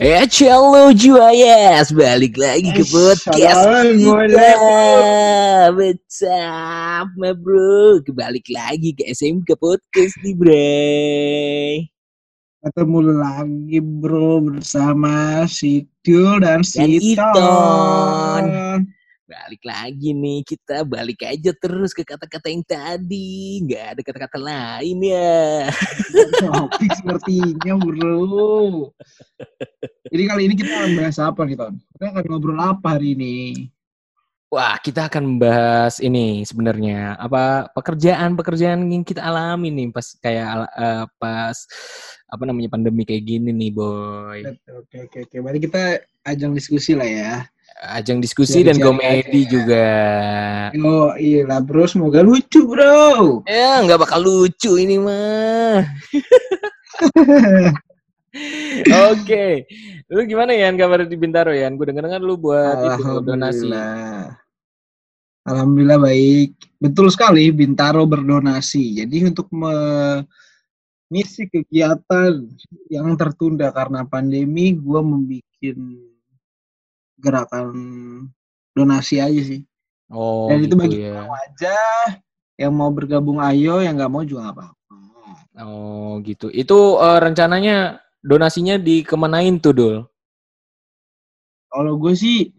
Eh, halo Juayas, balik lagi ke podcast kita. What's up, my bro? Kebalik lagi ke SMK Podcast nih, bre. Ketemu lagi bro bersama si Tiul dan Dan Iton. Iton. Balik lagi nih, kita balik aja terus ke kata-kata yang tadi. Nggak ada kata-kata lain ya. Topik sepertinya bro. Jadi kali ini kita akan bahas apa nih Ton? Kita akan ngobrol apa hari ini? Wah, kita akan membahas ini sebenarnya apa pekerjaan-pekerjaan yang kita alami nih pas kayak eh, pas apa namanya pandemi kayak gini nih, boy. Oke oke oke. Berarti kita ajang diskusi lah ya. Ajang diskusi dan Sharing-sharing komedi aja juga. Oh iya lah bro, semoga lucu bro. Ya, nggak bakal lucu ini mah. Oke. Lu gimana ya kabar di Bintaro ya? Gue denger-dengar lu buat itu donasi. Alhamdulillah. Baik. Betul sekali Bintaro berdonasi. Jadi untuk mengisi kegiatan yang tertunda karena pandemi, gua membuat gerakan donasi aja sih. Oh, Dan itu gitu bagi ya. mau aja yang mau bergabung ayo, yang nggak mau juga nggak apa-apa. Oh, gitu. Itu eh, rencananya donasinya dikemanain tuh, Dul? Kalau gue sih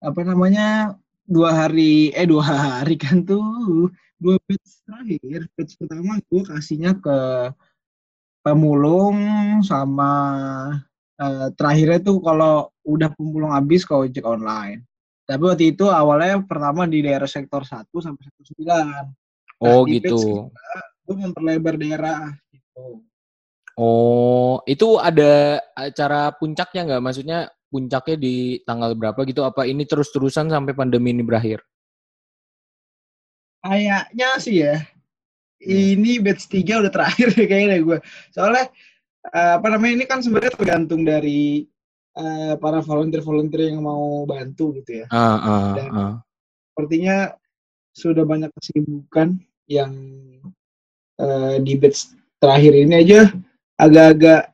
apa namanya dua hari eh dua hari kan tuh dua batch terakhir batch pertama gue kasihnya ke pemulung sama eh, terakhirnya tuh kalau udah pemulung habis ke ojek online tapi waktu itu awalnya pertama di daerah sektor 1 sampai sektor 9 Oh, di batch gitu. gue memperlebar daerah gitu Oh, itu ada acara puncaknya nggak? Maksudnya puncaknya di tanggal berapa gitu? Apa ini terus-terusan sampai pandemi ini berakhir? Kayaknya sih ya. Ini batch 3 udah terakhir ya kayaknya gue. Soalnya eh, apa namanya ini kan sebenarnya tergantung dari eh, para volunteer-volunteer yang mau bantu gitu ya. Ah, ah, Dan- ah. Sepertinya sudah banyak kesibukan yang eh, di batch terakhir ini aja agak-agak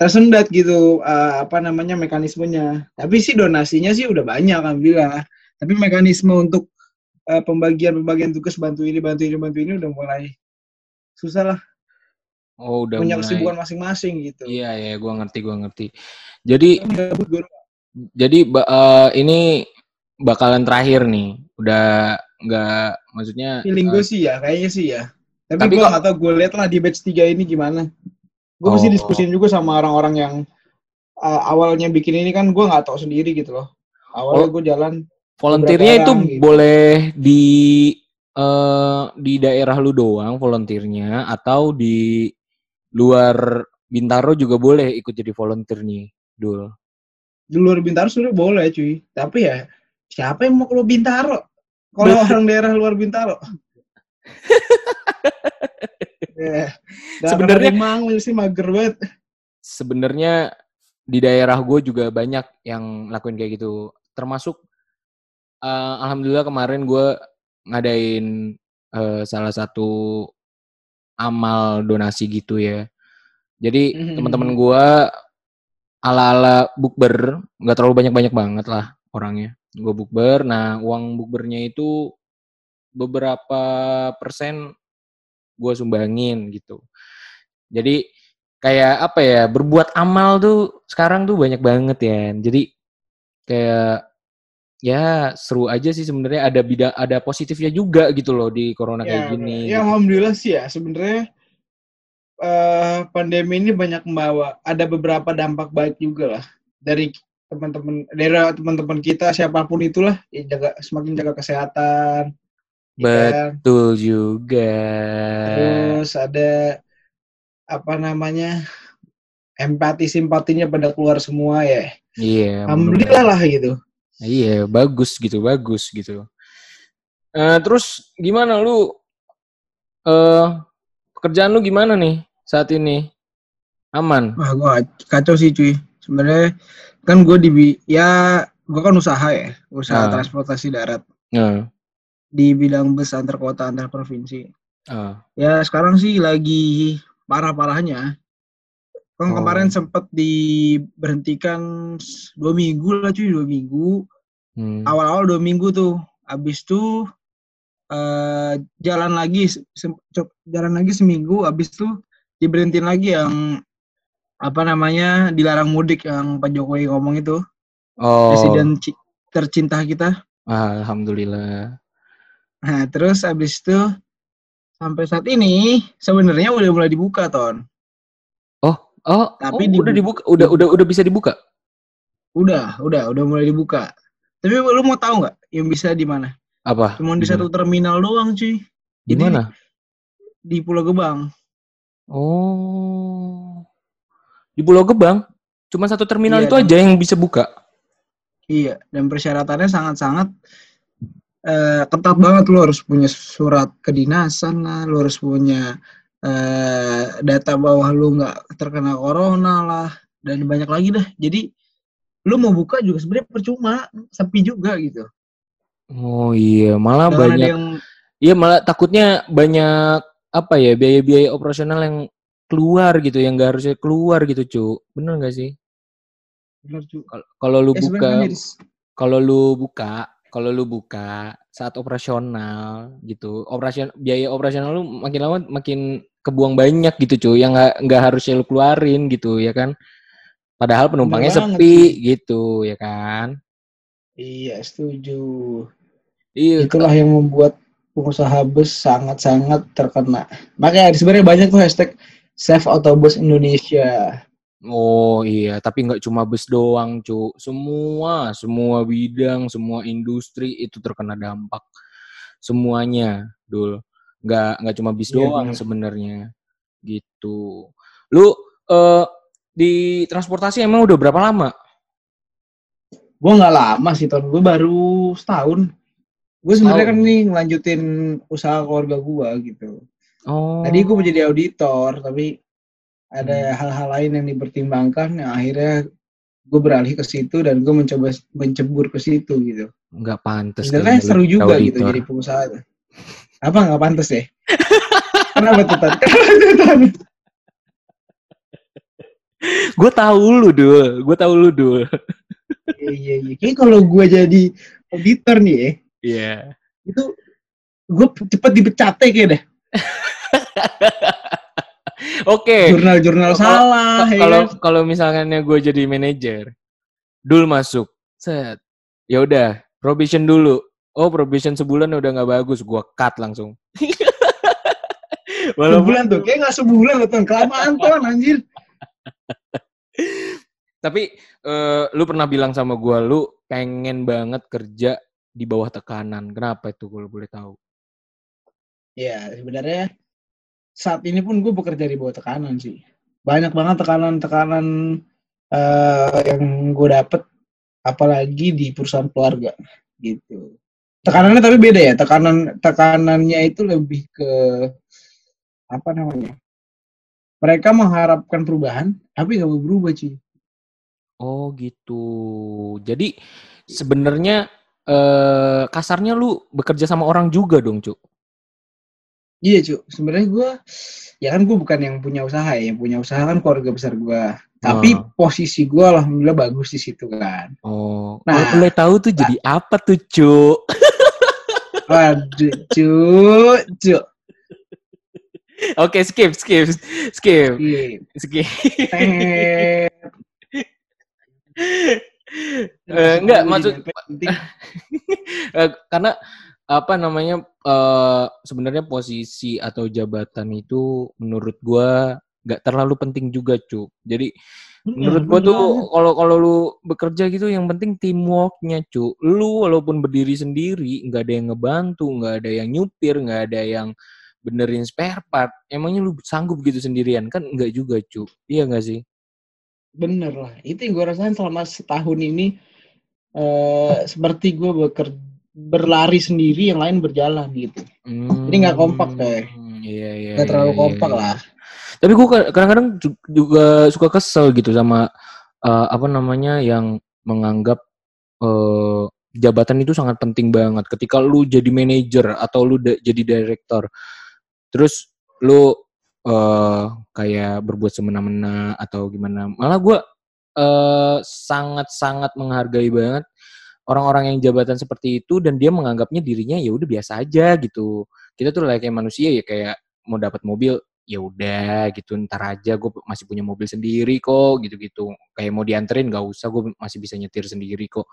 tersendat gitu eh, apa namanya mekanismenya. Tapi sih donasinya sih udah banyak alhamdulillah. Tapi mekanisme untuk eh, pembagian-pembagian tugas bantu ini bantu ini bantu ini udah mulai susah lah Oh, udah punya mulai. kesibukan masing-masing gitu. Iya, ya, gua ngerti, gua ngerti. Jadi, gua. jadi eh, ini bakalan terakhir nih. Udah nggak, maksudnya. Feeling eh, gue sih ya, kayaknya sih ya. Tapi, Tapi gue nggak tau, gue liat lah di batch 3 ini gimana. Gue Oh. mesti diskusin juga sama orang-orang yang uh, awalnya bikin ini kan gue nggak tahu sendiri gitu loh. Awalnya Oh. gue jalan, volunteernya itu orang gitu. boleh di eh, di daerah lu doang volunteernya atau di luar Bintaro juga boleh ikut jadi volunteer nih, Dul. di luar Bintaro sudah boleh cuy. Tapi ya, siapa yang mau keluar Bintaro? Kalau orang daerah luar Bintaro. Ya, Sebenarnya- emang sih mager banget. Sebenarnya di daerah gue juga banyak yang lakuin kayak gitu. Termasuk eh, alhamdulillah kemarin gue ngadain eh, salah satu amal donasi gitu ya. Jadi Mhm. teman-teman gue ala-ala bukber, nggak terlalu banyak-banyak banget lah orangnya. Gue bukber, nah uang bukbernya itu beberapa persen gue sumbangin gitu. Jadi kayak apa ya, berbuat amal tuh sekarang tuh banyak banget ya. Jadi kayak ya seru aja sih sebenarnya ada bida ada positifnya juga gitu loh di corona kayak Ya, gini. ya alhamdulillah sih ya sebenarnya eh, pandemi ini banyak membawa ada beberapa dampak baik juga lah dari teman-teman dari teman-teman kita siapa pun itulah ya jaga semakin jaga kesehatan ya kan? Betul juga. terus ada apa namanya empati simpatinya pada keluar semua ya Iya. alhamdulillah lah gitu Iya, bagus gitu, bagus gitu. Eh, terus gimana lu? Eh, pekerjaan lu gimana nih saat ini? Aman? wah gua kacau sih cuy sebenarnya kan gue di ya gue kan usaha ya usaha Ah. transportasi darat Nah, di bidang bus antar kota antar provinsi ah, ya sekarang sih lagi parah-parahnya Kan Oh. kemarin sempat diberhentikan dua minggu lah cuy, dua minggu. Hmm. Awal-awal dua minggu tuh. Habis tuh eh jalan lagi, jalan lagi seminggu. Habis tuh diberhentiin lagi yang apa namanya dilarang mudik yang Pak Jokowi ngomong itu. Oh, Presiden ci- tercinta kita. alhamdulillah. Nah, terus habis itu sampai saat ini sebenarnya udah mulai dibuka, Ton. Oh, Tapi oh, udah dibu- dibuka, udah udah udah bisa dibuka. Udah, udah, udah mulai dibuka. Tapi lu mau tahu nggak yang bisa di mana? Apa? Cuma di satu terminal doang, cuy. Di mana? Di Pulau Gebang. Oh. Di Pulau Gebang. Cuma satu terminal Iya, itu dan- aja yang bisa buka. Iya, dan persyaratannya sangat-sangat eh, ketat banget. Lu harus punya surat kedinasan lah, lu harus punya eh, data bahwa lu nggak terkena corona lah, dan banyak lagi dah. Jadi lu mau buka juga sebenarnya percuma, sepi juga gitu. Oh iya, malah ada banyak. yang Iya, malah takutnya banyak apa ya biaya-biaya operasional yang keluar gitu, yang nggak harusnya keluar gitu, cu. Bener nggak sih? bener cu. Kal- Kalau lu Ya, buka, kalau lu buka, kalau lu buka saat operasional gitu, operasion biaya operasional lu makin lama makin kebuang banyak gitu, cu. Yang nggak nggak harusnya lu keluarin gitu, ya kan? Padahal penumpangnya banget sepi sih. gitu, ya kan? Iya, setuju. Iya, Itulah yang membuat pengusaha bus sangat-sangat terkena. Makanya sebenarnya banyak tuh hashtag Save Autobus Indonesia. Oh iya, tapi nggak cuma bus doang, cu. Semua, semua bidang, semua industri itu terkena dampak. Semuanya, dul. Nggak nggak cuma bis Iya, doang bener. sebenarnya, gitu. Lu eh di transportasi emang udah berapa lama? Gue nggak lama sih tahun gue baru setahun. Gue sebenarnya kan nih ngelanjutin usaha keluarga gue gitu. Oh. Tadi gue mau jadi auditor, tapi ada Hmm. hal-hal lain yang dipertimbangkan. Yang akhirnya gue beralih ke situ dan gue mencoba mencebur ke situ gitu. nggak pantas. Sebenarnya seru juga gitu auditor. jadi pengusaha. Apa nggak pantas ya? Kenapa tuh Tan? Kenapa tuh Tan? Gue tahu lu, dul. Gue tahu lu, dul. Iya iya iya. Kayaknya kalau gue jadi auditor nih ya, Iya. itu gue cepet dipecat ya kayak deh. Oke. Jurnal-jurnal Kalau- salah. Ka- ya kalau kan? kalau misalnya gue jadi manajer, dul masuk, set, ya udah probation dulu. Oh probation sebulan udah nggak bagus, gue cut langsung. sebulan tuh, kayak nggak sebulan loh tuh, kelamaan tuh anjir. Tapi eh, lu pernah bilang sama gue, lu pengen banget kerja di bawah tekanan. Kenapa itu kalau boleh tahu? Ya sebenarnya saat ini pun gue bekerja di bawah tekanan sih. Banyak banget tekanan-tekanan eh, yang gue dapet, apalagi di perusahaan keluarga gitu. Tekanannya tapi beda ya. Tekanan tekanannya itu lebih ke apa namanya? Mereka mengharapkan perubahan, tapi gak mau berubah cuy. Oh gitu. Jadi sebenarnya eh, kasarnya lu bekerja sama orang juga dong, Cuk. Iya cu, sebenarnya gue, ya kan gue bukan yang punya usaha ya, yang punya usaha kan keluarga besar gue. Tapi Ah. posisi gue alhamdulillah bagus di situ kan. Oh, Nah, kalau boleh tahu tuh jadi apa tuh, Cuk? Waduh, cu, cu. Oke, skip, skip, skip, Iya. skip. Tet. Eh, enggak, maksud penting. eh, karena apa namanya eh, sebenarnya posisi atau jabatan itu menurut gua nggak terlalu penting juga, Cuk. Jadi menurut gua tuh kalau kalau lu bekerja gitu yang penting teamworknya, Cuk. Lu walaupun berdiri sendiri, nggak ada yang ngebantu, nggak ada yang nyupir, nggak ada yang benerin spare part. Emangnya lu sanggup gitu sendirian? Kan enggak juga, Cuk. Iya nggak sih? bener lah. Itu yang gue rasain selama setahun ini. eh seperti gue beker berlari sendiri, yang lain berjalan gitu. Jadi nggak kompak, deh. Hmm, Iya, iya. Gak terlalu iya, kompak iya. lah. Tapi gue kadang-kadang ju- juga suka kesel gitu sama eh, apa namanya yang menganggap eh, jabatan itu sangat penting banget. Ketika lu jadi manajer atau lu jadi direktur, terus lu uh, kayak berbuat semena-mena atau gimana. Malah gue uh, sangat-sangat menghargai banget orang-orang yang jabatan seperti itu dan dia menganggapnya dirinya ya udah biasa aja gitu. Kita tuh kayak manusia ya kayak mau dapat mobil ya udah gitu ntar aja gue masih punya mobil sendiri kok gitu-gitu. Kayak mau dianterin gak usah gue masih bisa nyetir sendiri kok.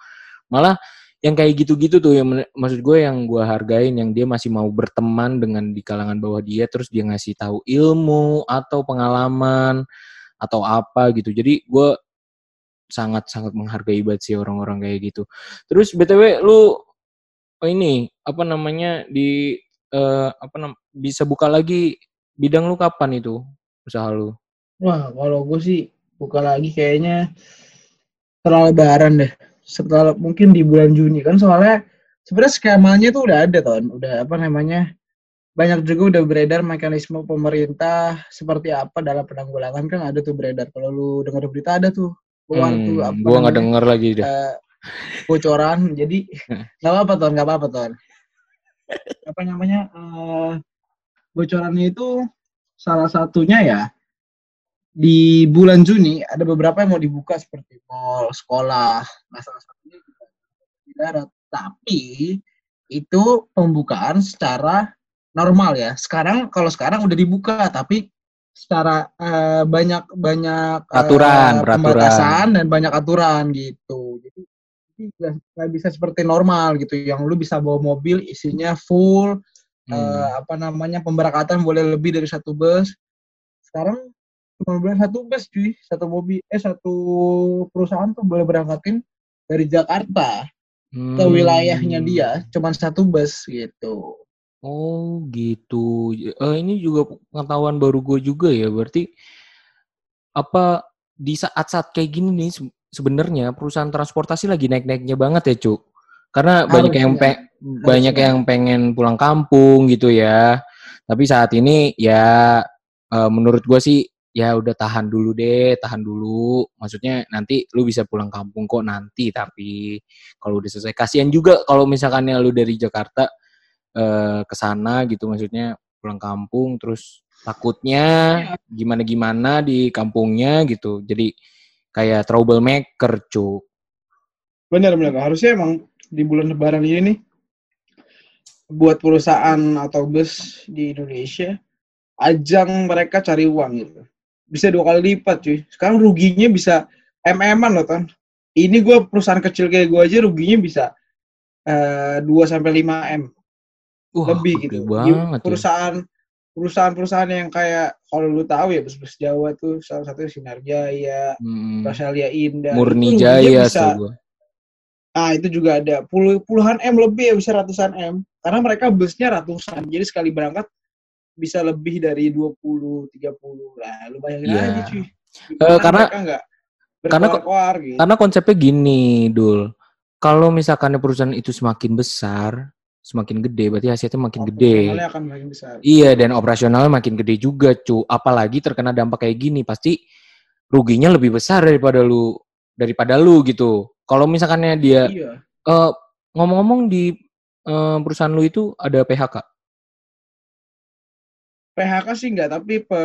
Malah yang kayak gitu-gitu tuh yang maksud gue yang gue hargain yang dia masih mau berteman dengan di kalangan bawah dia terus dia ngasih tahu ilmu atau pengalaman atau apa gitu. Jadi gue sangat sangat menghargai banget sih orang-orang kayak gitu. Terus btw lu oh ini apa namanya di uh, apa nam bisa buka lagi bidang lu kapan itu usaha lu? Wah, kalau gue sih buka lagi kayaknya setelah lebaran deh. Setelah mungkin di bulan Juni. Kan soalnya sebenarnya skemanya tuh udah ada ton, udah apa namanya banyak juga udah beredar mekanisme pemerintah seperti apa dalam penanggulangan. Kan ada tuh beredar. Kalau lu dengar berita ada tuh keluar hmm, tuh apa gua nggak denger lagi deh. uh, bocoran. Jadi nggak apa-apa ton. Nggak apa-apa ton. Apa namanya uh, bocorannya itu salah satunya ya di bulan Juni ada beberapa yang mau dibuka seperti mall, sekolah. Nah, salah satunya juga di darat. Tapi itu pembukaan secara normal ya. Sekarang kalau sekarang udah dibuka, tapi secara uh, banyak banyak aturan, uh, pembatasan dan banyak aturan gitu. Jadi nggak bisa seperti normal gitu, yang lu bisa bawa mobil isinya full, hmm. uh, apa namanya pemberangkatan boleh lebih dari satu bus. Sekarang cuma boleh satu bus cuy. Satu mobil eh satu perusahaan tuh boleh berangkatin dari Jakarta hmm. ke wilayahnya dia cuma satu bus gitu. Oh gitu. Uh, ini juga pengetahuan baru gue juga ya. Berarti apa di saat-saat kayak gini nih sebenarnya perusahaan transportasi lagi naik-naiknya banget ya cuk? Karena Harus banyak yang pe banyak yang pengen pulang kampung gitu ya. Tapi saat ini ya uh, menurut gue sih ya udah tahan dulu deh, tahan dulu. Maksudnya nanti lu bisa pulang kampung kok nanti, tapi kalau udah selesai kasihan juga kalau misalkan lu dari Jakarta uh, ke sana gitu maksudnya pulang kampung terus takutnya gimana-gimana di kampungnya gitu. Jadi kayak troublemaker, cuk. Bener harusnya emang di bulan lebaran ini nih buat perusahaan atau bus di Indonesia ajang mereka cari uang gitu. Bisa dua kali lipat cuy. Sekarang ruginya bisa mm-an loh kan ini gue perusahaan kecil kayak gue aja ruginya bisa eh, dua sampai lima m. Lebih gitu. banget, perusahaan ya. perusahaan-perusahaan yang kayak kalau lu tahu ya bus-bus Jawa tuh salah satu Sinar Jaya, hmm. Prasalia Indah, Murni Jaya bisa, Nah, itu juga ada. Puluh, puluhan M lebih ya, bisa ratusan M. Karena mereka busnya ratusan. Jadi sekali berangkat bisa lebih dari 20, 30. Lah, lu bayangin yeah. aja cuy. Uh, karena karena gitu. karena konsepnya gini, Dul. Kalau misalkan perusahaan itu semakin besar, semakin gede, berarti hasilnya makin gede. Akan makin besar. Iya, dan operasionalnya makin gede juga, cu. Apalagi terkena dampak kayak gini, pasti ruginya lebih besar daripada lu daripada lu gitu. Kalau misalkannya dia iya. uh, ngomong-ngomong di uh, perusahaan lu itu ada PHK? PHK sih enggak, tapi pe,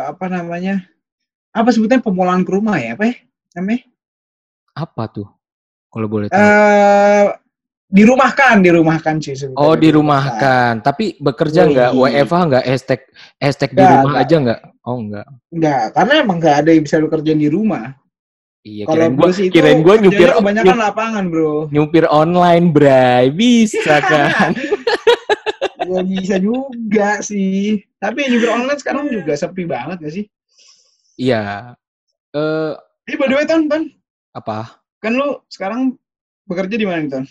apa namanya? Apa sebetulnya pemulangan ke rumah ya, apa ya? Namanya? Apa tuh? Kalau boleh tahu. Uh, dirumahkan, dirumahkan sih sebetulnya. Oh, dirumahkan. Tapi bekerja enggak? WFH enggak? Hashtag hashtag di rumah enggak. aja enggak? Oh, enggak. Enggak, karena emang enggak ada yang bisa lu kerjain di rumah. Iya, kirain gua, kirain gua nyupir kebanyakan nyup, lapangan, Bro. Nyupir online, Bray. Bisa kan? gua bisa juga sih. Tapi nyupir online sekarang juga sepi banget gak sih? Iya. Eh, uh, eh by the way, Ton, Ton. Apa? Kan lu sekarang bekerja di mana, Ton?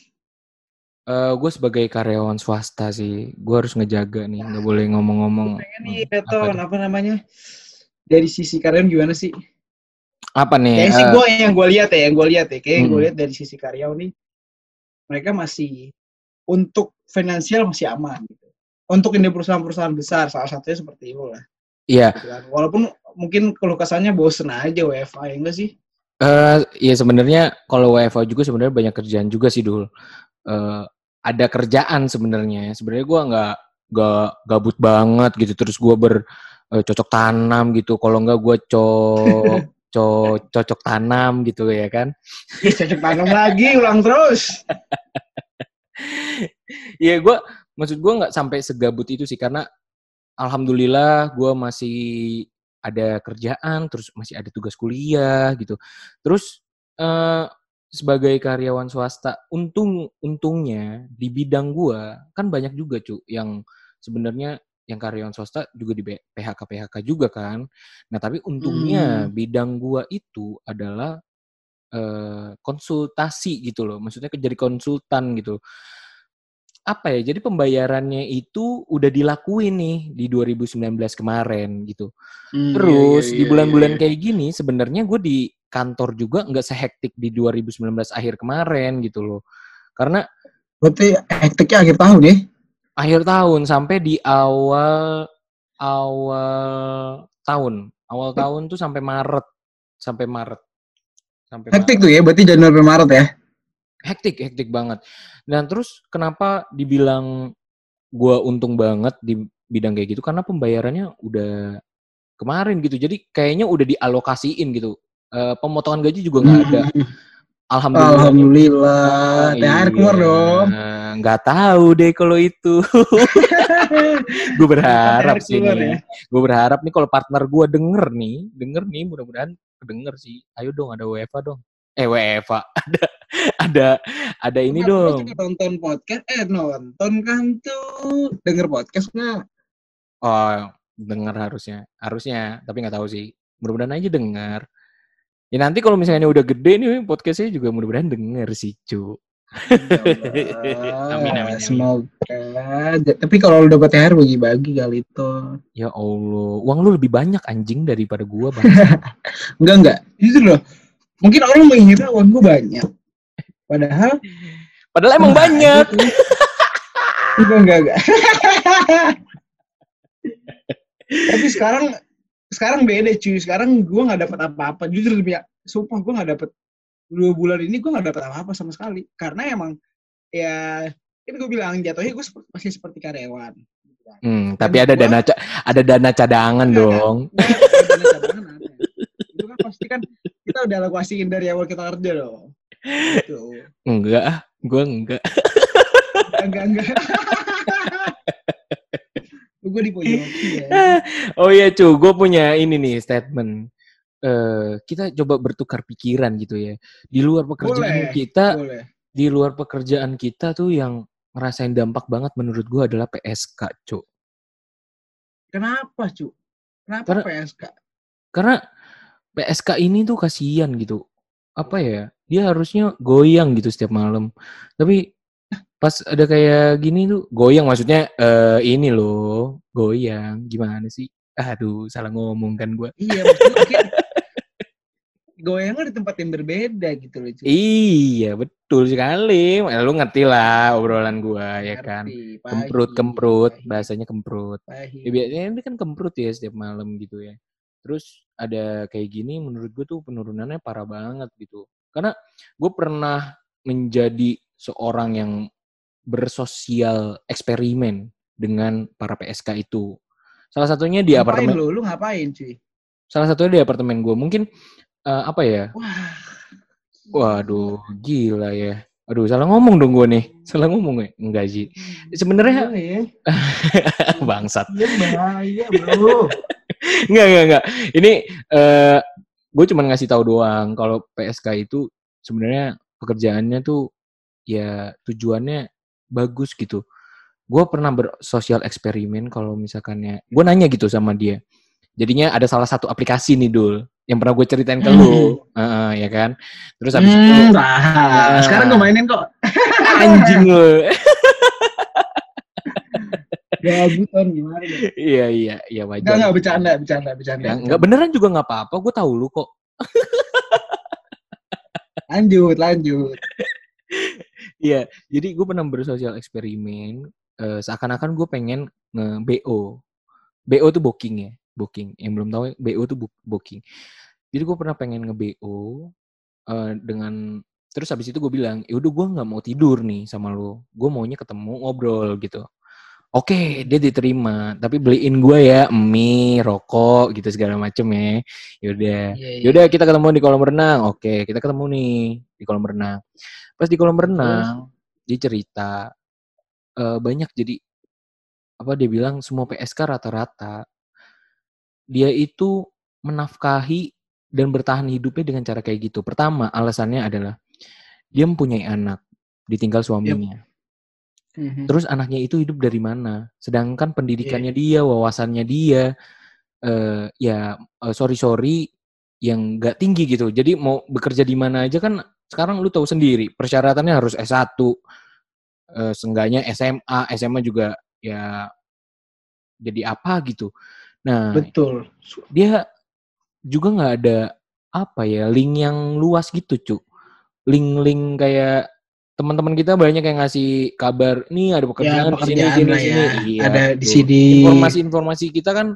Uh, gue sebagai karyawan swasta sih, gue harus ngejaga nih, nggak boleh ngomong-ngomong. Pengen nih, Ton, apa, apa namanya? Dari sisi karyawan gimana sih? Apa nih? Kayak uh, sih gue yang gue lihat ya, yang gue lihat ya, kayak hmm. gue lihat dari sisi karyawan nih, mereka masih untuk finansial masih aman gitu. Untuk ini perusahaan-perusahaan besar, salah satunya seperti itu lah. Iya. Gitu kan. Walaupun mungkin kesannya bosen aja WFA ya enggak sih? Eh, uh, ya sebenarnya kalau WFA juga sebenarnya banyak kerjaan juga sih dul. Uh, ada kerjaan sebenarnya. Sebenarnya gue nggak nggak gabut banget gitu. Terus gue ber uh, cocok tanam gitu. Kalau enggak gue co co cocok tanam gitu ya kan. cocok tanam lagi ulang terus. Iya gue maksud gue nggak sampai segabut itu sih karena alhamdulillah gue masih ada kerjaan terus masih ada tugas kuliah gitu. Terus uh, sebagai karyawan swasta, untung untungnya di bidang gua kan banyak juga cu yang sebenarnya yang karyawan swasta juga di PHK PHK juga kan. Nah tapi untungnya hmm. bidang gua itu adalah uh, konsultasi gitu loh, maksudnya jadi konsultan gitu. Apa ya? Jadi pembayarannya itu udah dilakuin nih di 2019 kemarin gitu. Hmm, iya, Terus iya, iya, di bulan-bulan iya, iya. kayak gini sebenarnya gue di kantor juga nggak sehektik di 2019 akhir kemarin gitu loh. Karena berarti hektiknya akhir tahun ya? Akhir tahun sampai di awal awal tahun. Awal tahun tuh sampai Maret. Sampai Maret. Sampai hektik Maret. tuh ya, berarti Januari sampai Maret ya? Hektik, hektik banget. Dan terus kenapa dibilang gua untung banget di bidang kayak gitu karena pembayarannya udah kemarin gitu. Jadi kayaknya udah dialokasiin gitu uh, pemotongan gaji juga nggak ada. Alhamdulillah. Alhamdulillah. Oh, THR iya. keluar dong. Nggak tahu deh kalau itu. gue berharap sih nih. Ya? Gue berharap nih kalau partner gue denger nih, denger nih mudah-mudahan denger sih. Ayo dong ada WFA dong. Eh WFA ada ada ada ini dong. Nonton podcast, eh nonton kan tuh denger podcast nggak? Oh denger harusnya, harusnya tapi nggak tahu sih. Mudah-mudahan aja denger. Ya nanti kalau misalnya udah gede nih podcastnya juga mudah-mudahan denger sih, cu. amin, amin, amin. Semoga. Tapi kalau lu dapat THR bagi-bagi kali itu. Ya Allah, uang lu lebih banyak anjing daripada gua, Bang. enggak, enggak. Justru loh. Mungkin orang mengira uang gua banyak. Padahal Padahal emang nah, banyak. enggak, enggak, enggak. Tapi sekarang sekarang beda cuy. Sekarang gue nggak dapat apa-apa. Jujur lebih sumpah gue nggak dapat dua bulan ini gue nggak dapat apa-apa sama sekali. Karena emang ya ini gue bilang jatuhnya gue masih seperti karyawan. Hmm, tapi ada gua, dana ada dana cadangan enggak, dong. Enggak, dana cadangan ada. itu kan pasti kan kita udah alokasiin dari awal kita kerja dong. Gitu. enggak gue enggak. Enggak enggak gue dipojoki ya. oh iya cu, gue punya ini nih statement. Uh, kita coba bertukar pikiran gitu ya. Di luar pekerjaan boleh, kita, boleh. di luar pekerjaan kita tuh yang ngerasain dampak banget menurut gue adalah PSK, cu. Kenapa, cu? Kenapa karena, PSK? Karena PSK ini tuh kasihan gitu. Apa ya? Dia harusnya goyang gitu setiap malam. Tapi pas ada kayak gini tuh goyang maksudnya uh, ini loh goyang. Gimana sih? Aduh salah ngomong kan gue iya maksudnya goyang di tempat yang berbeda gitu loh cuy. iya betul sekali. Eh, lu ngerti lah obrolan gue ya kan? kemprut kemprut pahit. bahasanya kemprut. Ya, biasanya ini kan kemprut ya setiap malam gitu ya. Terus ada kayak gini menurut gue tuh penurunannya parah banget gitu. Karena gue pernah menjadi seorang yang bersosial eksperimen dengan para PSK itu. Salah satunya di ngapain apartemen. Lu, lu ngapain cuy? Salah satunya di apartemen gue. Mungkin uh, apa ya? Wah. Waduh, gila ya. Aduh, salah ngomong dong gue nih. Salah ngomong ya? Enggak sih. Sebenarnya ya. bangsat. Iya bahaya, Bro. enggak, enggak, enggak. Ini uh, gue cuma ngasih tahu doang kalau PSK itu sebenarnya pekerjaannya tuh ya tujuannya bagus gitu. Gue pernah bersosial eksperimen kalau misalkannya, gue nanya gitu sama dia. Jadinya ada salah satu aplikasi nih Dul, yang pernah gue ceritain ke hmm. lu, uh, ya kan. Terus habis hmm, itu, nah, sekarang gue mainin kok. Anjing lu. Ya gimana ya? Iya iya iya wajar. Enggak enggak bercanda bercanda bercanda. Enggak beneran juga nggak apa-apa, gue tahu lu kok. lanjut lanjut. Iya, jadi gue pernah bersosial eksperimen. Uh, seakan-akan gue pengen nge-BO. BO tuh booking ya, booking. Yang belum tahu BO tuh booking. Jadi gue pernah pengen nge-BO uh, eh, dengan terus habis itu gue bilang, ya udah gue nggak mau tidur nih sama lo. Gue maunya ketemu ngobrol gitu. Oke, dia diterima, tapi beliin gue ya mie, rokok gitu segala macem ya. Yaudah, Iya, iya. yaudah kita ketemu di kolam renang. Oke, kita ketemu nih di kolam renang. Pas di kolam Terus? renang, dia cerita eh, banyak jadi apa dia bilang semua PSK rata-rata dia itu menafkahi dan bertahan hidupnya dengan cara kayak gitu. Pertama, alasannya adalah dia mempunyai anak, ditinggal suaminya. Mhm. Terus anaknya itu hidup dari mana? Sedangkan pendidikannya Iya. dia, wawasannya dia, eh ya eh, sorry sorry yang nggak tinggi gitu. Jadi mau bekerja di mana aja kan sekarang lu tahu sendiri persyaratannya harus S1, eh, seenggaknya SMA, SMA juga ya jadi apa gitu. Nah Betul. dia juga nggak ada apa ya link yang luas gitu cuk link-link kayak teman-teman kita banyak yang ngasih kabar nih ada pekerjaan di sini pekerjaan sini lah sini ya. iya Ada di sini. informasi-informasi kita kan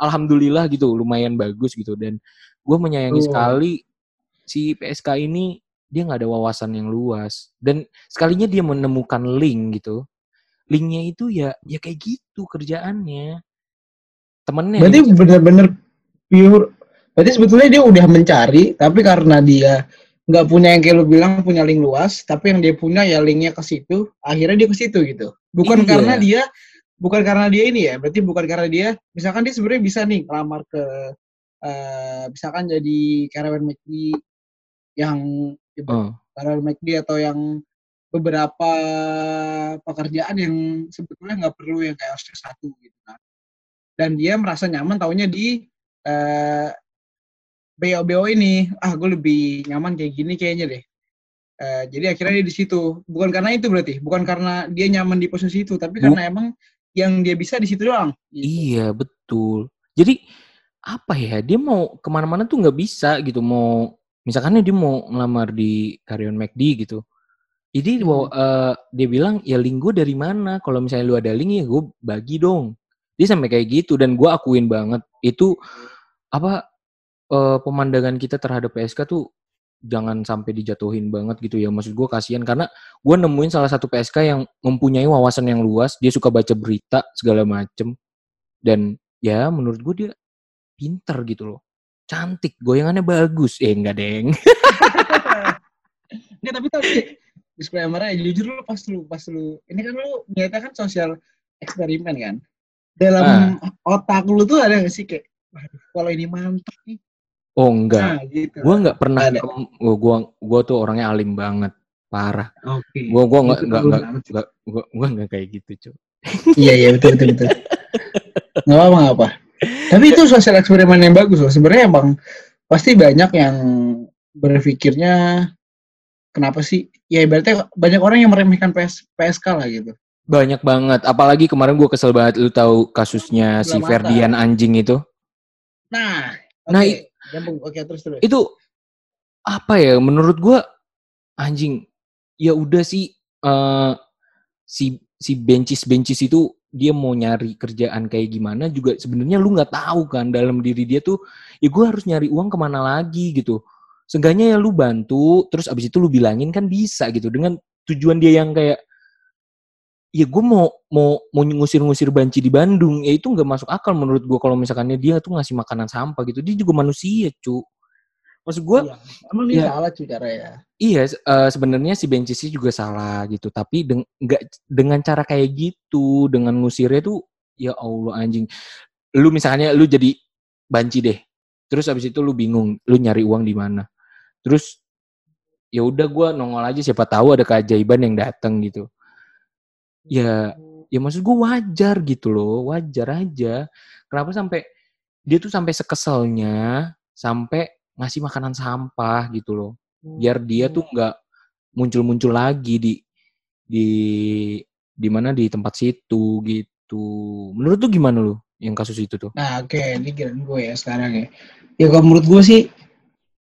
alhamdulillah gitu lumayan bagus gitu dan gue menyayangi Betul. sekali si PSK ini dia nggak ada wawasan yang luas dan sekalinya dia menemukan link gitu linknya itu ya ya kayak gitu kerjaannya temennya Berarti nih, benar-benar pure. Berarti sebetulnya dia udah mencari, tapi karena dia nggak punya yang kayak lu bilang punya link luas, tapi yang dia punya ya linknya ke situ, akhirnya dia ke situ gitu. Bukan Iya. karena dia, bukan karena dia ini ya, berarti bukan karena dia, misalkan dia sebenarnya bisa nih ngelamar ke, eh, misalkan jadi karyawan McD yang Oh, karyawan McD atau yang beberapa pekerjaan yang sebetulnya nggak perlu yang kayak harus satu gitu kan. Dan dia merasa nyaman taunya di eh BO-BO ini, ah gue lebih nyaman kayak gini kayaknya deh. Eh, jadi akhirnya dia di situ. Bukan karena itu berarti, bukan karena dia nyaman di posisi itu, tapi Bu- karena emang yang dia bisa di situ doang. Gitu. Iya betul. Jadi apa ya dia mau ke mana-mana tuh nggak bisa gitu. Mau misalkan dia mau ngelamar di karyawan McD gitu. Jadi Hmm. eh, dia bilang ya link gue dari mana? Kalau misalnya lu ada link ya gue bagi dong. Dia sampai kayak gitu dan gue akuin banget itu apa eh, pemandangan kita terhadap PSK tuh jangan sampai dijatuhin banget gitu ya. Maksud gue kasihan karena gue nemuin salah satu PSK yang mempunyai wawasan yang luas. Dia suka baca berita segala macem dan ya menurut gue dia pinter gitu loh. Cantik, goyangannya bagus. Eh enggak deng. Nggak, tapi tapi disclaimer aja jujur lu pas lu pas lu ini kan lu niatnya kan sosial eksperimen kan. Dalam otak lu tuh ada nggak sih kayak waduh kalau ini mantap nih. Oh enggak. Nah, gitu. Gue nggak pernah kem- gua, gua tuh orangnya alim banget. Parah. Oke. Gua gua nggak gua gua nggak kayak gitu, cuy. Iya iya betul betul betul. Nggak apa nggak apa. Tapi itu sosial eksperimen yang bagus loh. Sebenarnya emang pasti banyak yang berpikirnya kenapa sih? Ya ibaratnya banyak orang yang meremehkan PS, PSK lah gitu. Banyak banget. Apalagi kemarin gua kesel banget lu tahu kasusnya si Sebelah mata. Ferdian anjing itu. Nah, Nah, oke. i- Nyambung. Oke terus terus. Itu apa ya menurut gua anjing ya udah sih eh si si bencis bencis itu dia mau nyari kerjaan kayak gimana juga sebenarnya lu nggak tahu kan dalam diri dia tuh ya gue harus nyari uang ke mana lagi gitu seenggaknya ya lu bantu terus abis itu lu bilangin kan bisa gitu dengan tujuan dia yang kayak ya gue mau mau mau ngusir-ngusir banci di Bandung ya itu nggak masuk akal menurut gue kalau misalkannya dia tuh ngasih makanan sampah gitu dia juga manusia cu maksud gue Iya. Emang dia ya. salah cuy cara ya. Iya, eh, sebenarnya si Bencis sih juga salah gitu, tapi deng- nggak dengan cara kayak gitu, dengan ngusirnya tuh ya Allah anjing. Lu misalnya lu jadi banci deh. Terus abis itu lu bingung, lu nyari uang di mana. Terus ya udah gua nongol aja siapa tahu ada keajaiban yang datang gitu. Ya ya maksud gua wajar gitu loh, wajar aja. Kenapa sampai dia tuh sampai sekeselnya sampai ngasih makanan sampah gitu loh biar dia tuh nggak muncul-muncul lagi di di di mana di tempat situ gitu. Menurut lu gimana lu yang kasus itu tuh? Nah, oke, ini giliran gue ya sekarang ya. Ya kalau menurut gue sih,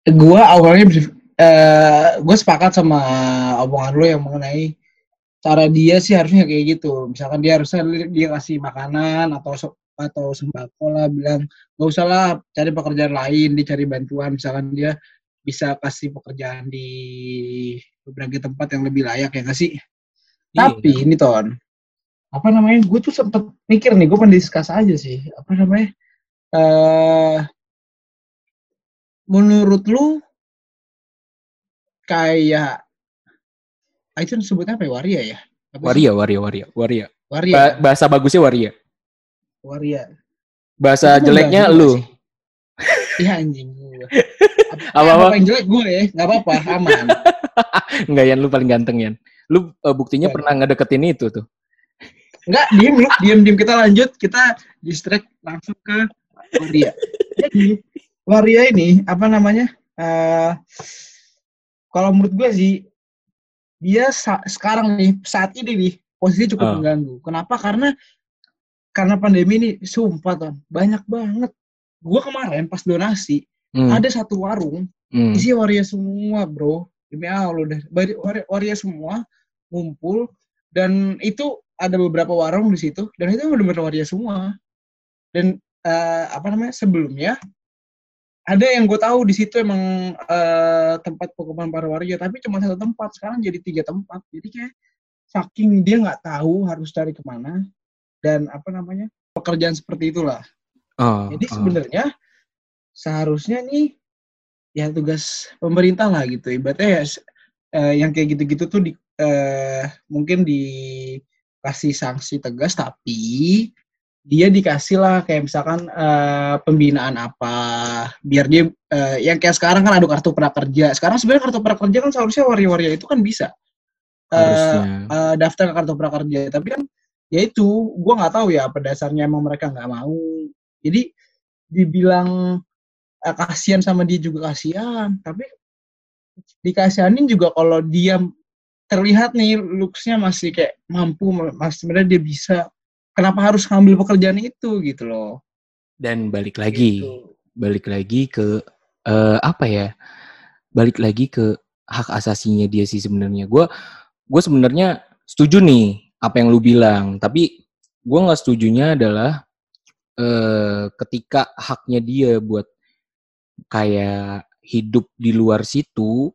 gue awalnya ber- eh, gue sepakat sama omongan lo yang mengenai cara dia sih harusnya kayak gitu. Misalkan dia harusnya dia kasih makanan atau atau sembako lah, bilang gak usah lah cari pekerjaan lain, dicari bantuan. Misalkan dia bisa kasih pekerjaan di beberapa tempat yang lebih layak ya nggak sih? Tapi Iya. ini ton, apa namanya gue tuh sempet mikir nih gue mendiskus aja sih apa namanya eh menurut lu kayak itu sebutnya apa ya waria ya Apa sih? Waria, waria, waria, waria. waria Ba- bahasa bagusnya waria. waria Bahasa Itu jeleknya lu. iya anjing gue Apa-apa? apa yang jelek gue ya nggak apa-apa aman Enggak, Yan, lu paling ganteng, Yan. Lu eh, buktinya Enggak. pernah ngedeketin itu tuh. Enggak, diem lu, diem diem kita lanjut, kita distract langsung ke Waria. Jadi Waria ini apa namanya? eh kalau menurut gue sih dia sa- sekarang nih saat ini nih posisinya cukup Oh. mengganggu. Kenapa? Karena karena pandemi ini sumpah ton banyak banget. Gue kemarin pas donasi Hmm, ada satu warung hmm. isi waria semua bro demi allah udah waria, waria semua ngumpul dan itu ada beberapa warung di situ dan itu benar-benar waria semua dan eh, apa namanya sebelumnya ada yang gue tahu di situ emang eh, tempat pengumuman para waria tapi cuma satu tempat sekarang jadi tiga tempat jadi kayak saking dia nggak tahu harus cari ke mana dan apa namanya pekerjaan seperti itulah Oh, jadi oh. sebenarnya seharusnya nih ya tugas pemerintah lah gitu. Ibaratnya ya eh, yang kayak gitu-gitu tuh di, eh, mungkin dikasih sanksi tegas tapi dia dikasih lah kayak misalkan eh, pembinaan apa biar dia eh, yang kayak sekarang kan ada kartu prakerja. Sekarang sebenarnya kartu prakerja kan seharusnya waria-waria itu kan bisa. Eh, harusnya. eh, daftar ke kartu prakerja. Tapi kan ya itu gue nggak tahu ya dasarnya emang mereka nggak mau. Jadi dibilang eh, kasihan sama dia juga kasihan. Tapi dikasihanin juga kalau dia terlihat nih looksnya masih kayak mampu masih sebenarnya dia bisa kenapa harus ngambil pekerjaan itu gitu loh Dan balik lagi, Gitu. balik lagi ke eh, apa ya? Balik lagi ke hak asasinya dia sih sebenarnya. Gue gue sebenarnya setuju nih apa yang lu bilang, tapi gue nggak setujunya adalah eh, ketika haknya dia buat kayak hidup di luar situ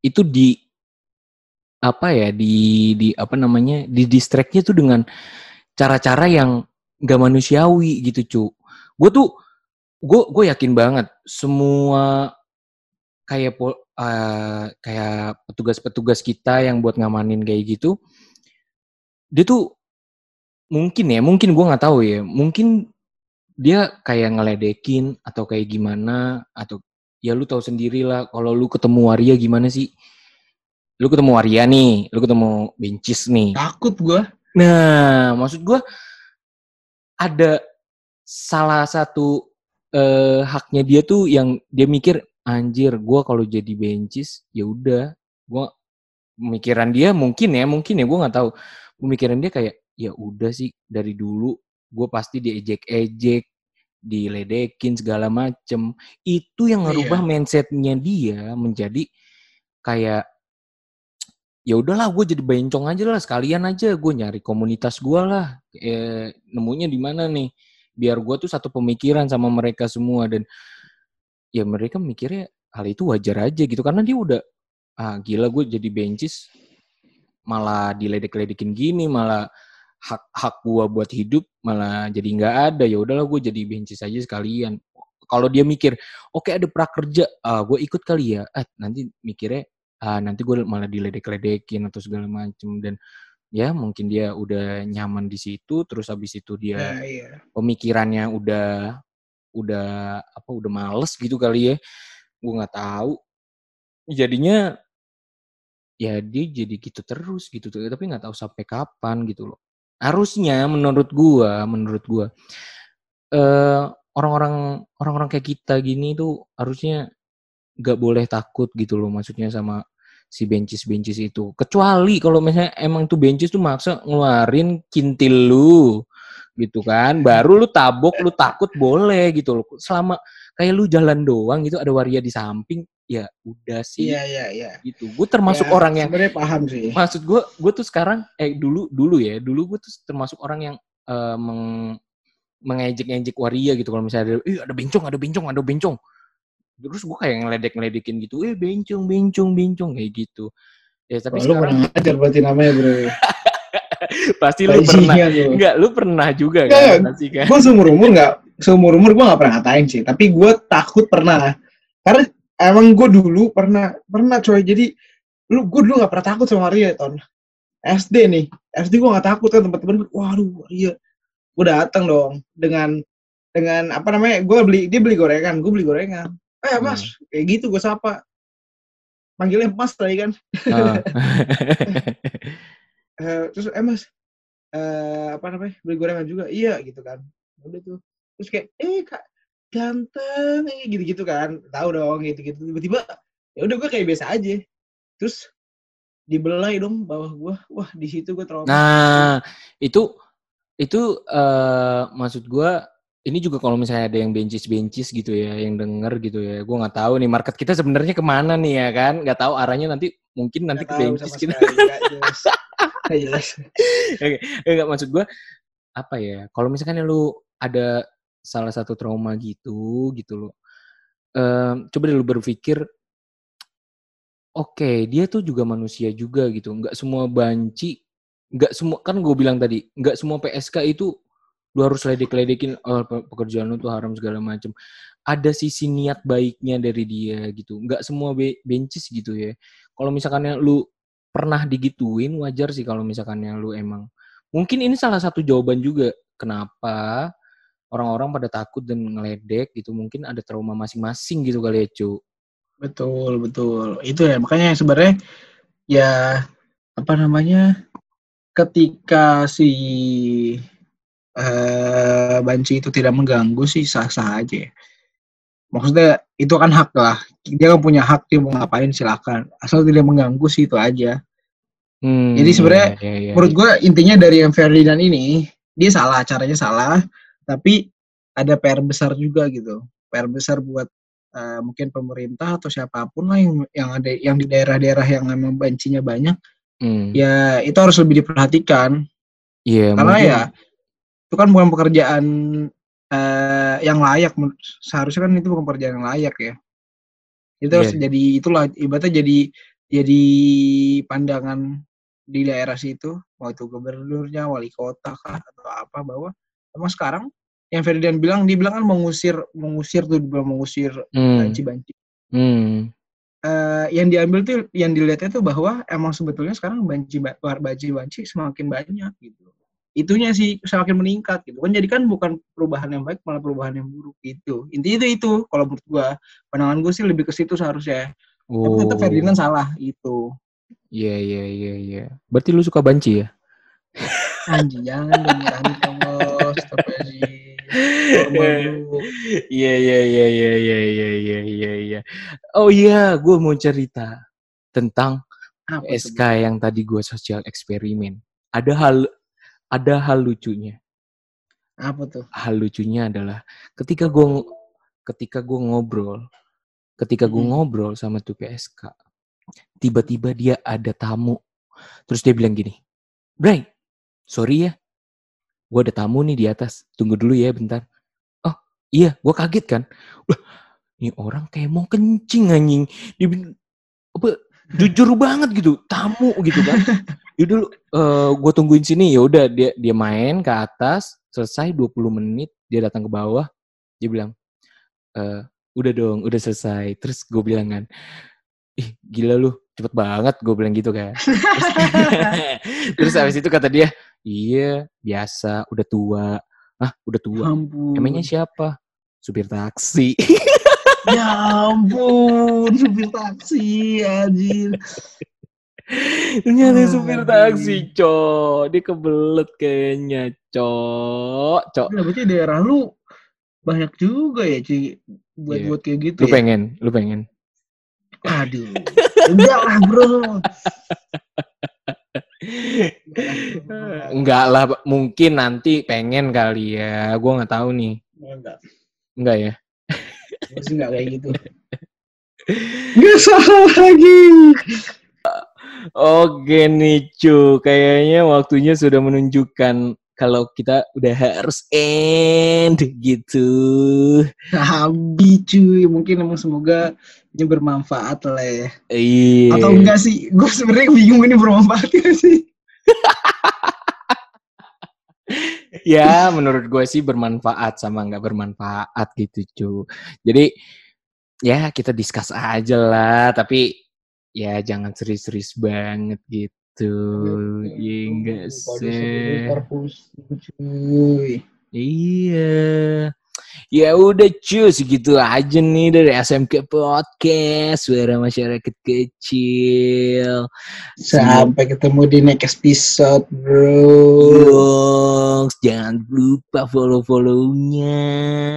itu di apa ya di di apa namanya di distractnya tuh dengan cara-cara yang nggak manusiawi gitu cu. Gue tuh gue gue yakin banget semua kayak eh, kayak petugas-petugas kita yang buat ngamanin kayak gitu dia tuh mungkin ya mungkin gue nggak tahu ya mungkin dia kayak ngeledekin atau kayak gimana atau ya lu tahu sendiri lah kalau lu ketemu waria gimana sih? Lu ketemu waria nih lu ketemu bencis nih. Takut gue Nah, maksud gue ada salah satu eh, haknya dia tuh yang dia mikir anjir gue kalau jadi bencis ya udah. Gue pemikiran dia mungkin ya mungkin ya gue nggak tahu. Pemikiran dia kayak ya udah sih dari dulu gue pasti diejek-ejek diledekin segala macem. Itu yang Iya. ngerubah mindsetnya dia menjadi kayak ya udahlah gue jadi bencong aja lah sekalian aja gue nyari komunitas gue lah. Eh, nemunya di mana nih? Biar gue tuh satu pemikiran sama mereka semua dan ya mereka mikirnya hal itu wajar aja gitu karena dia udah ah gila gue jadi bencis malah diledek-ledekin gini malah hak hak gue buat hidup malah jadi nggak ada. Ya udahlah gue jadi bencis aja sekalian. Kalau dia mikir oke ada prakerja ah gue ikut kali ya. Eh nanti mikirnya ah nanti gue malah diledek-ledekin atau segala macem. Dan ya mungkin dia udah nyaman di situ terus habis itu dia ya, iya. pemikirannya udah udah apa udah males gitu kali ya. Gue nggak tahu. Jadinya ya dia jadi gitu terus gitu tapi nggak tahu sampai kapan gitu loh. Harusnya menurut gua menurut gua eh orang-orang orang-orang kayak kita gini tuh harusnya nggak boleh takut gitu loh maksudnya sama si bencis bencis itu. Kecuali kalau misalnya emang tuh bencis tuh maksa ngeluarin kintil lu gitu kan. Baru lu tabok lu takut boleh gitu loh. Selama kayak lu jalan doang gitu ada waria di samping ya udah sih. Iya iya iya. Gitu. Gue termasuk Ya, orang yang sebenarnya paham sih. maksud gue gue tuh sekarang eh dulu dulu ya dulu gue tuh termasuk orang yang eh, meng, mengejek-ejek waria gitu. Kalau misalnya ada, ada bencong ada bencong ada bencong terus gue kayak ngeledek ngeledekin gitu eh bencong bencong bencong kayak gitu ya tapi Wah, lu sekarang kurang ajar berarti namanya bro Pasti lu pernah. Lu. Enggak, lu pernah juga Enggak, kan? Pasti kan? gue seumur umur nggak seumur umur gue nggak pernah ngatain sih tapi gue takut pernah karena emang gue dulu pernah pernah coy jadi lu gue dulu nggak pernah takut sama Ria ton SD nih SD gue nggak takut kan teman-teman waduh Ria gue datang dong dengan dengan apa namanya gue beli dia beli gorengan gue beli gorengan eh mas kayak gitu gue sapa. Manggilnya mas lagi kan. Ah. Eh, terus eh mas eh apa namanya beli gorengan juga? Iya gitu kan. Udah tuh. Terus kayak eh kak ganteng gitu gitu kan. Tahu dong gitu gitu tiba-tiba ya udah gue kayak biasa aja. Terus dibelai dong bawah gue wah di situ gue trauma Nah, itu itu eh maksud gua ini juga kalau misalnya ada yang bencis-bencis gitu ya, yang denger gitu ya, gua nggak tahu nih market kita sebenarnya ke mana nih ya kan, nggak tahu arahnya nanti mungkin nanti ke Nggak tahu bencis gitu. sekali, nggak jelas. Enggak maksud gua apa ya? Kalau misalkan lu ada salah satu trauma gitu, gitu lo. em, coba deh lu berpikir Oke, dia tuh juga manusia juga gitu. Nggak semua banci, nggak semua kan gue bilang tadi, nggak semua PSK itu lu harus ledek-ledekin oh, pe- pekerjaan lu tuh haram segala macem. Ada sisi niat baiknya dari dia gitu. Nggak semua be- bencis gitu ya. Kalau misalkan lu pernah digituin, wajar sih kalau misalkan lu emang. Mungkin ini salah satu jawaban juga kenapa orang-orang pada takut dan ngeledek gitu. Mungkin ada trauma masing-masing gitu kali ya, Cu. betul betul itu ya makanya sebenarnya ya apa namanya ketika si eh banci itu tidak mengganggu sih sah-sah aja ya. maksudnya itu kan hak lah. Dia kan punya hak dia mau ngapain silakan. Asal tidak mengganggu sih itu aja. Hmm, Jadi sebenarnya iya, iya, iya, menurut gue intinya dari yang Ferdinand ini dia salah caranya salah tapi ada PR besar juga gitu. PR besar buat eh, mungkin pemerintah atau siapa pun lah yang yang ada yang di daerah-daerah yang memang bancinya banyak Hmm, ya itu harus lebih diperhatikan. Iya, karena mungkin- ya itu kan bukan pekerjaan eh, yang layak seharusnya kan itu bukan pekerjaan yang layak ya. Itu harus Iya. jadi itulah ibaratnya jadi jadi pandangan di daerah situ mau itu gubernurnya wali kota kah atau apa bahwa emang sekarang yang Ferdinand bilang dia bilang kan mengusir mengusir tuh bilang mengusir hmm, banci-banci. Hmm, Eh, yang diambil tuh yang dilihatnya tuh bahwa emang sebetulnya sekarang banci banci banci semakin banyak gitu itunya sih semakin meningkat gitu kan jadi kan bukan perubahan yang baik malah perubahan yang buruk gitu intinya itu itu kalau menurut gua pandangan gue sih lebih ke situ seharusnya tapi oh, tetap Ferdinand salah itu iya, iya, iya, iya. Berarti lu suka banci ya? anjing jangan dong. Iya, iya, iya, iya, iya, iya, iya, iya, iya. Oh iya, gue mau cerita tentang apa SK yang tadi gue sosial eksperimen. Ada hal, ada hal lucunya. Apa tuh Hal lucunya adalah ketika gue, ketika gue ngobrol, ketika gue Mm-mm. ngobrol sama tuh PSK, tiba-tiba dia ada tamu, terus dia bilang gini, Bray, sorry ya, gue ada tamu nih di atas, tunggu dulu ya bentar. Oh iya, gue kaget kan, Wah, ini orang kayak mau kencing anjing, dia bilang, apa jujur banget gitu, tamu gitu kan. Yaudah, uh, gue tungguin sini ya udah dia dia main ke atas, selesai 20 menit, dia datang ke bawah, dia bilang, "Eh, udah dong, udah selesai. Terus gue bilang kan, ih gila lu, cepet banget, gue bilang gitu kan. Terus, terus habis itu kata dia, iya biasa, udah tua. Ah, udah tua. ampun Emangnya siapa? Supir taksi. ya ampun supir taksi anjir Ternyata Ah, supir taksi, cok. Dia kebelet kayaknya, cok. Cok. Nah, berarti daerah lu banyak juga ya Ci buat Iya. buat kayak gitu Lu ya pengen, lu pengen. aduh enggak lah bro Enggak lah, mungkin nanti pengen kali ya. Gua nggak tahu nih. enggak Enggak ya? gue sih enggak kayak gitu Enggak salah lagi. Oke nih cu, kayaknya waktunya sudah menunjukkan kalau kita udah harus end gitu. Habis cuy, mungkin emang semoga ini bermanfaat lah ya. Iya. Atau enggak sih? Gue sebenarnya bingung ini bermanfaat gak sih? ya menurut gue sih bermanfaat sama nggak bermanfaat gitu cu jadi ya kita discuss aja lah tapi ya jangan serius-serius banget gitu. Ya enggak sih? iya. Ya udah cuy, segitu aja nih dari SMK Podcast, suara masyarakat kecil. Sampai ketemu di next episode, bro. Yongs, jangan lupa follow-follownya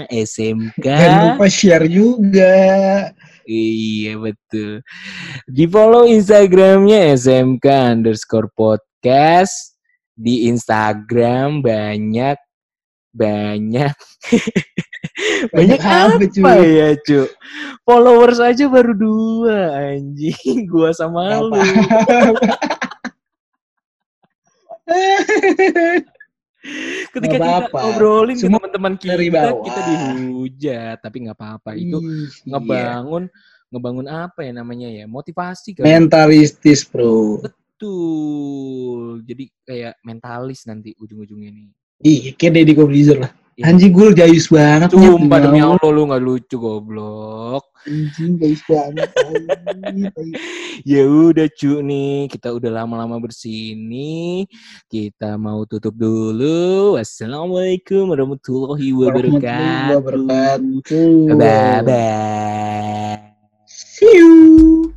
SMK. Jangan lupa share juga. Iya betul. Di follow Instagramnya SMK underscore podcast. Di Instagram banyak banyak banyak, apa, apa ya cu followers aja baru dua anjing gua sama lu ketika Gak kita apa-apa. ngobrolin ke Semua teman-teman dari kita bawah. kita dihujat tapi nggak apa-apa itu Ih, iya. ngebangun ngebangun apa ya namanya ya motivasi kan Mentalistis, bro. betul jadi kayak mentalis nanti ujung-ujungnya nih Ih, kayak Deddy Corbuzier lah. Iya. Anjing gue jayus banget. Sumpah demi Allah. Allah lu gak lucu goblok. Anjing jayus banget ya udah cu nih. Kita udah lama-lama bersini. Kita mau tutup dulu. Wassalamualaikum warahmatullahi wabarakatuh, bye bye see you.